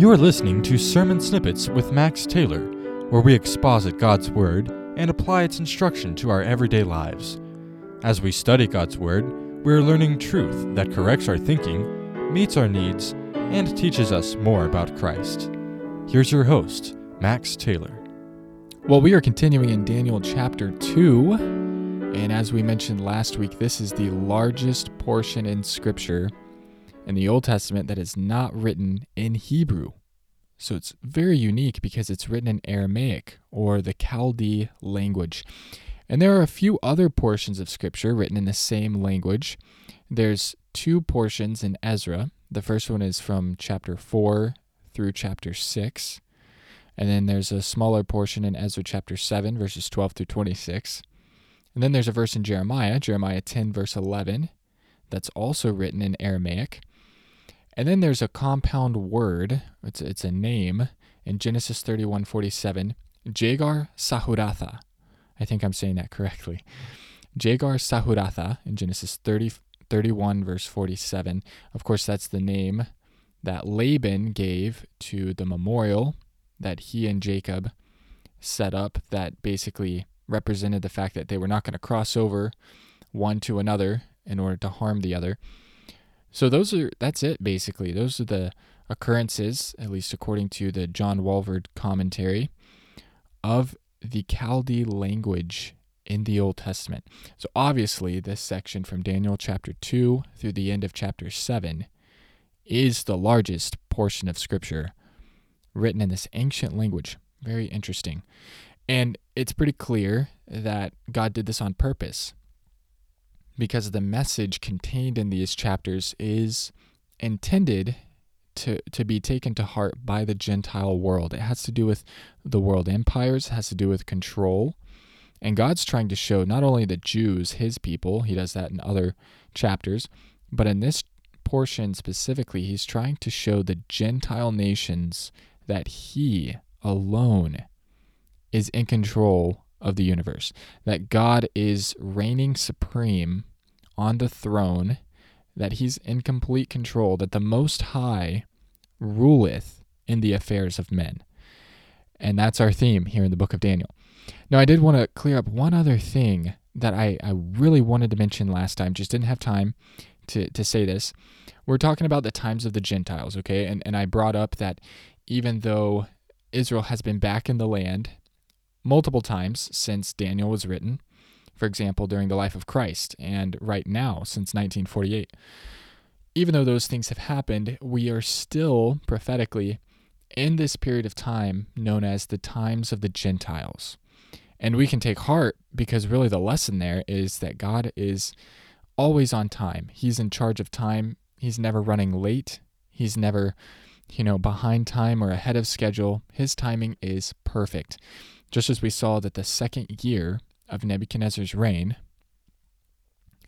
You are listening to Sermon Snippets with Max Taylor, where we exposit God's Word and apply its instruction to our everyday lives. As we study God's Word, we are learning truth that corrects our thinking, meets our needs, and teaches us more about Christ. Here's your host, Max Taylor. Well, we are continuing in Daniel chapter 2. And as we mentioned last week, this is the largest portion in Scripture in the Old Testament that is not written in Hebrew. So it's very unique because it's written in Aramaic or the Chaldee language. And there are a few other portions of Scripture written in the same language. There's two portions in Ezra. The first one is from chapter 4 through chapter 6. And then there's a smaller portion in Ezra chapter 7, verses 12 through 26. And then there's a verse in Jeremiah, Jeremiah 10, verse 11, that's also written in Aramaic. And then there's a compound word, it's, it's a name in Genesis 31 47, Jagar Sahuratha. I think I'm saying that correctly. Jagar Sahuratha in Genesis 30, 31, verse 47. Of course, that's the name that Laban gave to the memorial that he and Jacob set up that basically represented the fact that they were not going to cross over one to another in order to harm the other. So those are that's it basically. Those are the occurrences, at least according to the John Walvoord commentary, of the Chaldee language in the Old Testament. So obviously this section from Daniel chapter 2 through the end of chapter 7 is the largest portion of scripture written in this ancient language. Very interesting. And it's pretty clear that God did this on purpose because the message contained in these chapters is intended to, to be taken to heart by the Gentile world. It has to do with the world empires, has to do with control. And God's trying to show not only the Jews, his people, he does that in other chapters, but in this portion specifically, he's trying to show the Gentile nations that he alone is in control of the universe, that God is reigning supreme on the throne, that he's in complete control, that the Most High ruleth in the affairs of men. And that's our theme here in the book of Daniel. Now, I did want to clear up one other thing that I, I really wanted to mention last time, just didn't have time to, to say this. We're talking about the times of the Gentiles, okay? And, and I brought up that even though Israel has been back in the land multiple times since Daniel was written, for example, during the life of Christ, and right now since 1948. Even though those things have happened, we are still prophetically in this period of time known as the times of the Gentiles. And we can take heart because really the lesson there is that God is always on time. He's in charge of time. He's never running late. He's never, you know, behind time or ahead of schedule. His timing is perfect. Just as we saw that the second year of Nebuchadnezzar's reign,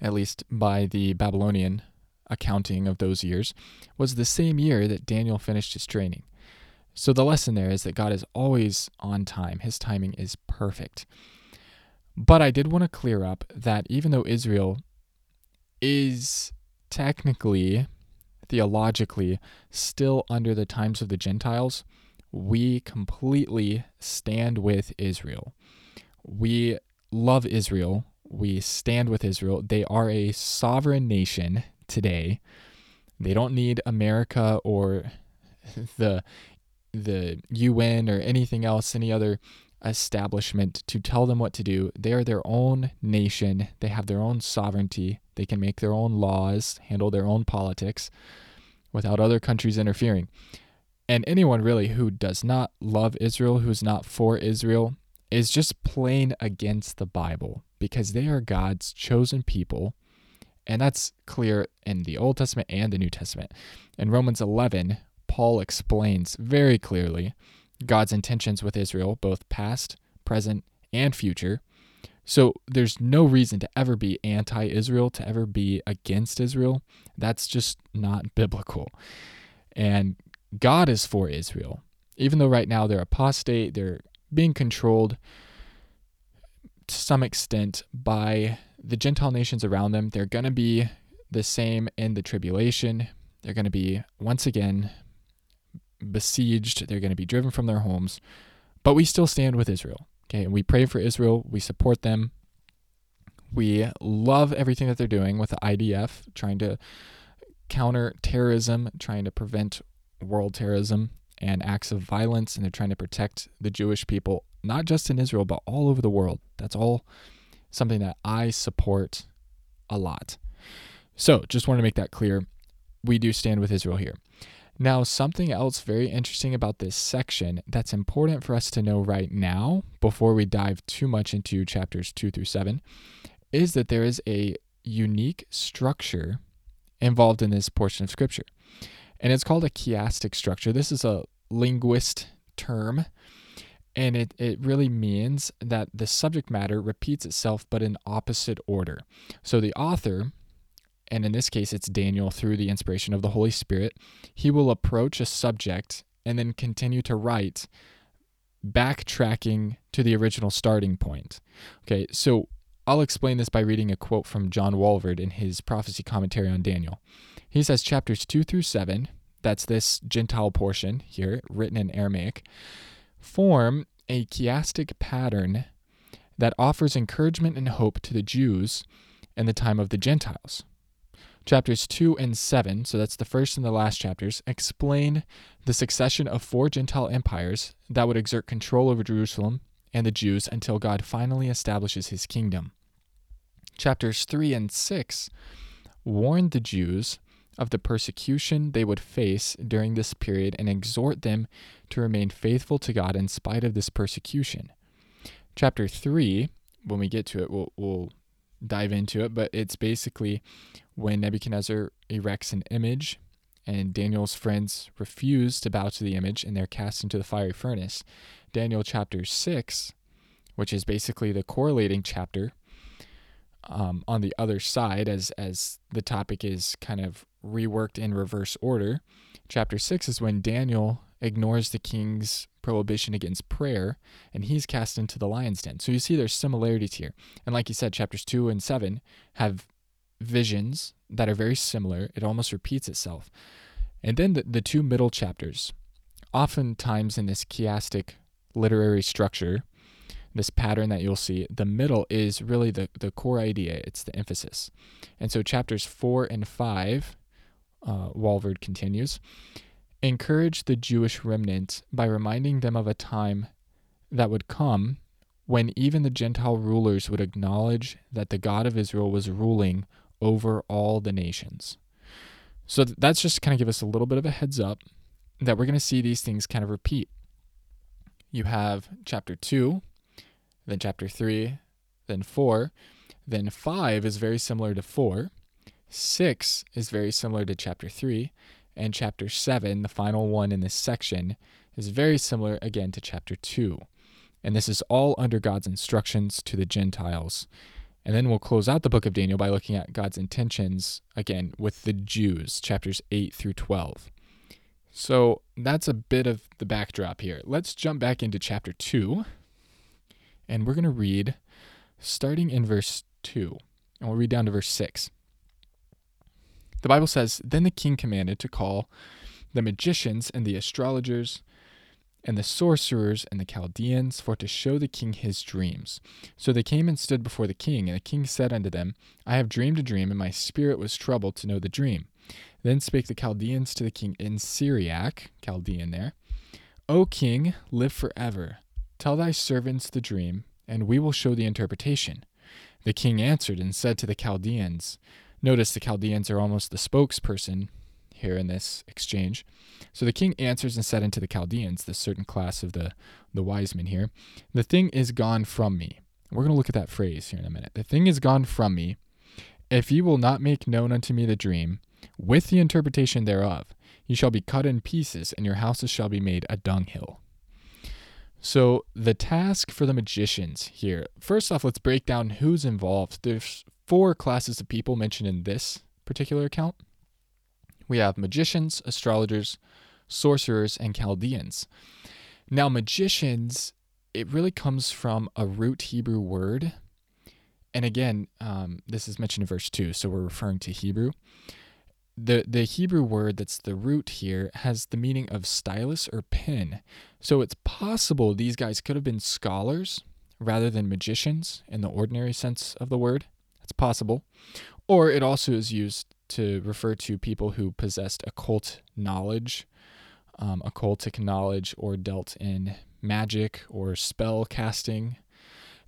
at least by the Babylonian accounting of those years, was the same year that Daniel finished his training. So the lesson there is that God is always on time, his timing is perfect. But I did want to clear up that even though Israel is technically, theologically, still under the times of the Gentiles, we completely stand with Israel. We love Israel. We stand with Israel. They are a sovereign nation today. They don't need America or the the UN or anything else, any other establishment to tell them what to do. They are their own nation. They have their own sovereignty. They can make their own laws, handle their own politics without other countries interfering. And anyone really who does not love Israel, who's not for Israel, is just plain against the Bible because they are God's chosen people. And that's clear in the Old Testament and the New Testament. In Romans 11, Paul explains very clearly God's intentions with Israel, both past, present, and future. So there's no reason to ever be anti Israel, to ever be against Israel. That's just not biblical. And God is for Israel. Even though right now they're apostate, they're being controlled to some extent by the Gentile nations around them. They're going to be the same in the tribulation. They're going to be, once again, besieged, they're going to be driven from their homes, but we still stand with Israel. Okay, and we pray for Israel, we support them. We love everything that they're doing with the IDF, trying to counter terrorism, trying to prevent world terrorism and acts of violence, and they're trying to protect the Jewish people, not just in Israel, but all over the world. That's all something that I support a lot. So, just want to make that clear. We do stand with Israel here. Now, something else very interesting about this section that's important for us to know right now before we dive too much into chapters 2 through 7 is that there is a unique structure involved in this portion of scripture. And it's called a chiastic structure. This is a linguist term, and it, it really means that the subject matter repeats itself but in opposite order. So the author and in this case it's Daniel through the inspiration of the Holy Spirit, he will approach a subject and then continue to write backtracking to the original starting point. Okay, so I'll explain this by reading a quote from John Walvoord in his prophecy commentary on Daniel. He says chapters 2 through 7, that's this Gentile portion here, written in Aramaic, form a chiastic pattern that offers encouragement and hope to the Jews in the time of the Gentiles. Chapters 2 and 7, so that's the first and the last chapters, explain the succession of four Gentile empires that would exert control over Jerusalem and the Jews until God finally establishes his kingdom. Chapters 3 and 6 warn the Jews of the persecution they would face during this period and exhort them to remain faithful to God in spite of this persecution. Chapter 3, when we get to it, we'll, we'll dive into it, but it's basically when Nebuchadnezzar erects an image and Daniel's friends refuse to bow to the image and they're cast into the fiery furnace. Daniel chapter 6, which is basically the correlating chapter um, on the other side as, as the topic is kind of reworked in reverse order. Chapter 6 is when Daniel ignores the king's prohibition against prayer and he's cast into the lion's den. So you see there's similarities here. And like you said, chapters 2 and 7 have visions that are very similar. It almost repeats itself. And then the, the two middle chapters, oftentimes in this chiastic literary structure, this pattern that you'll see, the middle is really the, the core idea, it's the emphasis. And so chapters 4 and 5, uh, Walvoord continues, encourage the Jewish remnant by reminding them of a time that would come when even the Gentile rulers would acknowledge that the God of Israel was ruling over all the nations. So that's just kind of give us a little bit of a heads up that we're going to see these things kind of repeat. You have chapter 2, then chapter 3, then 4, then 5 is very similar to 4, 6 is very similar to chapter 3, and chapter 7, the final one in this section, is very similar again to chapter 2. And this is all under God's instructions to the Gentiles. And then we'll close out the book of Daniel by looking at God's intentions again with the Jews, chapters 8 through 12. So that's a bit of the backdrop here. Let's jump back into chapter 2, and we're going to read starting in verse 2, and we'll read down to verse 6. The Bible says Then the king commanded to call the magicians and the astrologers and the sorcerers and the Chaldeans for to show the king his dreams. So they came and stood before the king, and the king said unto them, I have dreamed a dream, and my spirit was troubled to know the dream. Then spake the Chaldeans to the king in Syriac, Chaldean there, O king, live forever. Tell thy servants the dream, and we will show the interpretation. The king answered and said to the Chaldeans, Notice the Chaldeans are almost the spokesperson here in this exchange. So the king answers and said unto the Chaldeans, this certain class of the, the wise men here, The thing is gone from me. We're going to look at that phrase here in a minute. The thing is gone from me. If ye will not make known unto me the dream, with the interpretation thereof, ye shall be cut in pieces, and your houses shall be made a dunghill. So, the task for the magicians here first off, let's break down who's involved. There's four classes of people mentioned in this particular account. We have magicians, astrologers, sorcerers, and Chaldeans. Now, magicians, it really comes from a root Hebrew word. And again, um, this is mentioned in verse 2, so we're referring to Hebrew. the the Hebrew word that's the root here has the meaning of stylus or pen. So it's possible these guys could have been scholars rather than magicians in the ordinary sense of the word. That's possible. Or it also is used to refer to people who possessed occult knowledge, um, occultic knowledge, or dealt in magic or spell casting.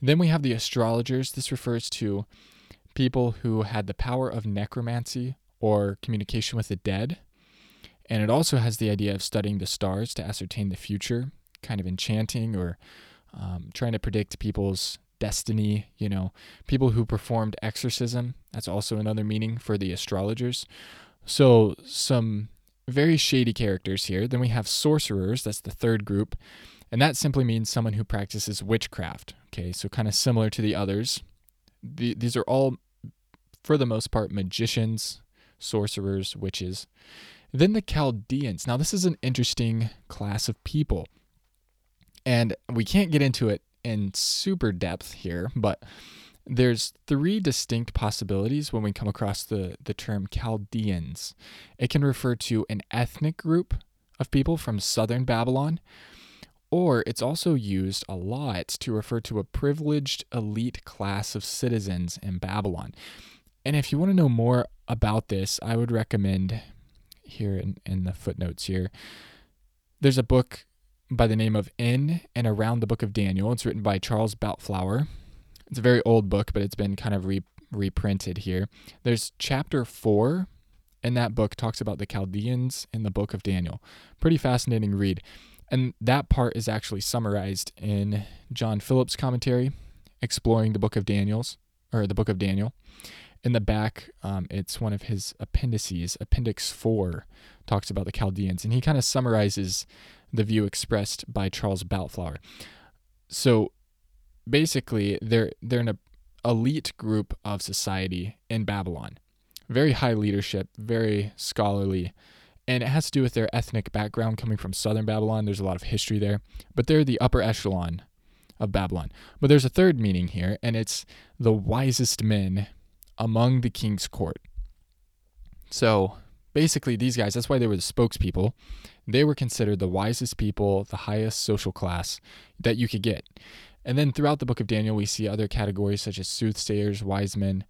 Then we have the astrologers. This refers to people who had the power of necromancy or communication with the dead. And it also has the idea of studying the stars to ascertain the future, kind of enchanting or um, trying to predict people's destiny. You know, people who performed exorcism. That's also another meaning for the astrologers. So, some very shady characters here. Then we have sorcerers. That's the third group. And that simply means someone who practices witchcraft. Okay, so kind of similar to the others. The, these are all, for the most part, magicians, sorcerers, witches. Then the Chaldeans. Now, this is an interesting class of people. And we can't get into it in super depth here, but there's three distinct possibilities when we come across the, the term Chaldeans. It can refer to an ethnic group of people from southern Babylon, or it's also used a lot to refer to a privileged elite class of citizens in Babylon. And if you want to know more about this, I would recommend here in, in the footnotes here. There's a book by the name of In and Around the Book of Daniel. It's written by Charles Boutflower. It's a very old book, but it's been kind of re- reprinted here. There's chapter four in that book talks about the Chaldeans in the book of Daniel. Pretty fascinating read. And that part is actually summarized in John Phillips' commentary, exploring the book of Daniel's or the book of Daniel in the back, um, it's one of his appendices. Appendix 4 talks about the Chaldeans, and he kind of summarizes the view expressed by Charles Boutflower. So basically, they're, they're an elite group of society in Babylon. Very high leadership, very scholarly, and it has to do with their ethnic background coming from southern Babylon. There's a lot of history there, but they're the upper echelon of Babylon. But there's a third meaning here, and it's the wisest men among the king's court. So basically, these guys, that's why they were the spokespeople. They were considered the wisest people, the highest social class that you could get. And then throughout the book of Daniel, we see other categories such as soothsayers, wise men.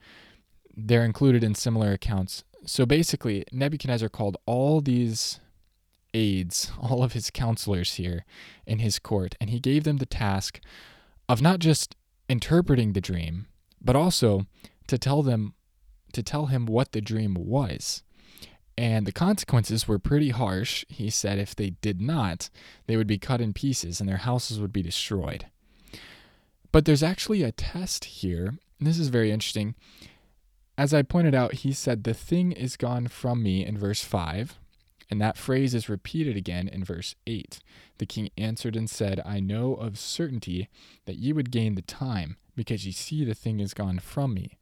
They're included in similar accounts. So basically, Nebuchadnezzar called all these aides, all of his counselors here in his court, and he gave them the task of not just interpreting the dream, but also to tell them to tell him what the dream was. And the consequences were pretty harsh. He said if they did not, they would be cut in pieces and their houses would be destroyed. But there's actually a test here. This is very interesting. As I pointed out, he said, The thing is gone from me in verse 5. And that phrase is repeated again in verse 8. The king answered and said, I know of certainty that ye would gain the time, because ye see the thing is gone from me.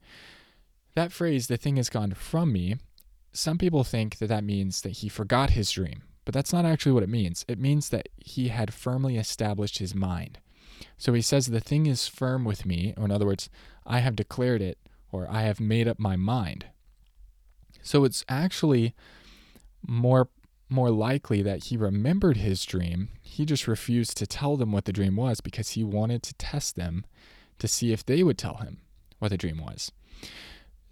That phrase, the thing is gone from me, some people think that that means that he forgot his dream, but that's not actually what it means. It means that he had firmly established his mind. So he says, The thing is firm with me, or in other words, I have declared it, or I have made up my mind. So it's actually more more likely that he remembered his dream. He just refused to tell them what the dream was because he wanted to test them to see if they would tell him what the dream was.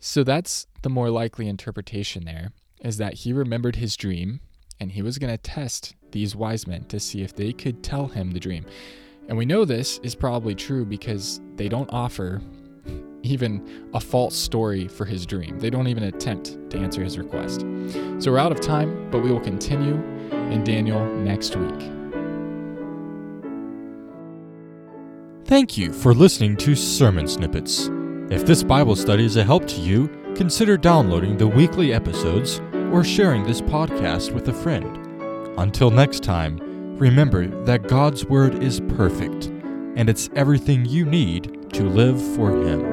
So that's the more likely interpretation there is that he remembered his dream and he was going to test these wise men to see if they could tell him the dream. And we know this is probably true because they don't offer even a false story for his dream. They don't even attempt to answer his request. So we're out of time, but we will continue in Daniel next week. Thank you for listening to Sermon Snippets. If this Bible study is a help to you, consider downloading the weekly episodes or sharing this podcast with a friend. Until next time, remember that God's Word is perfect, and it's everything you need to live for Him.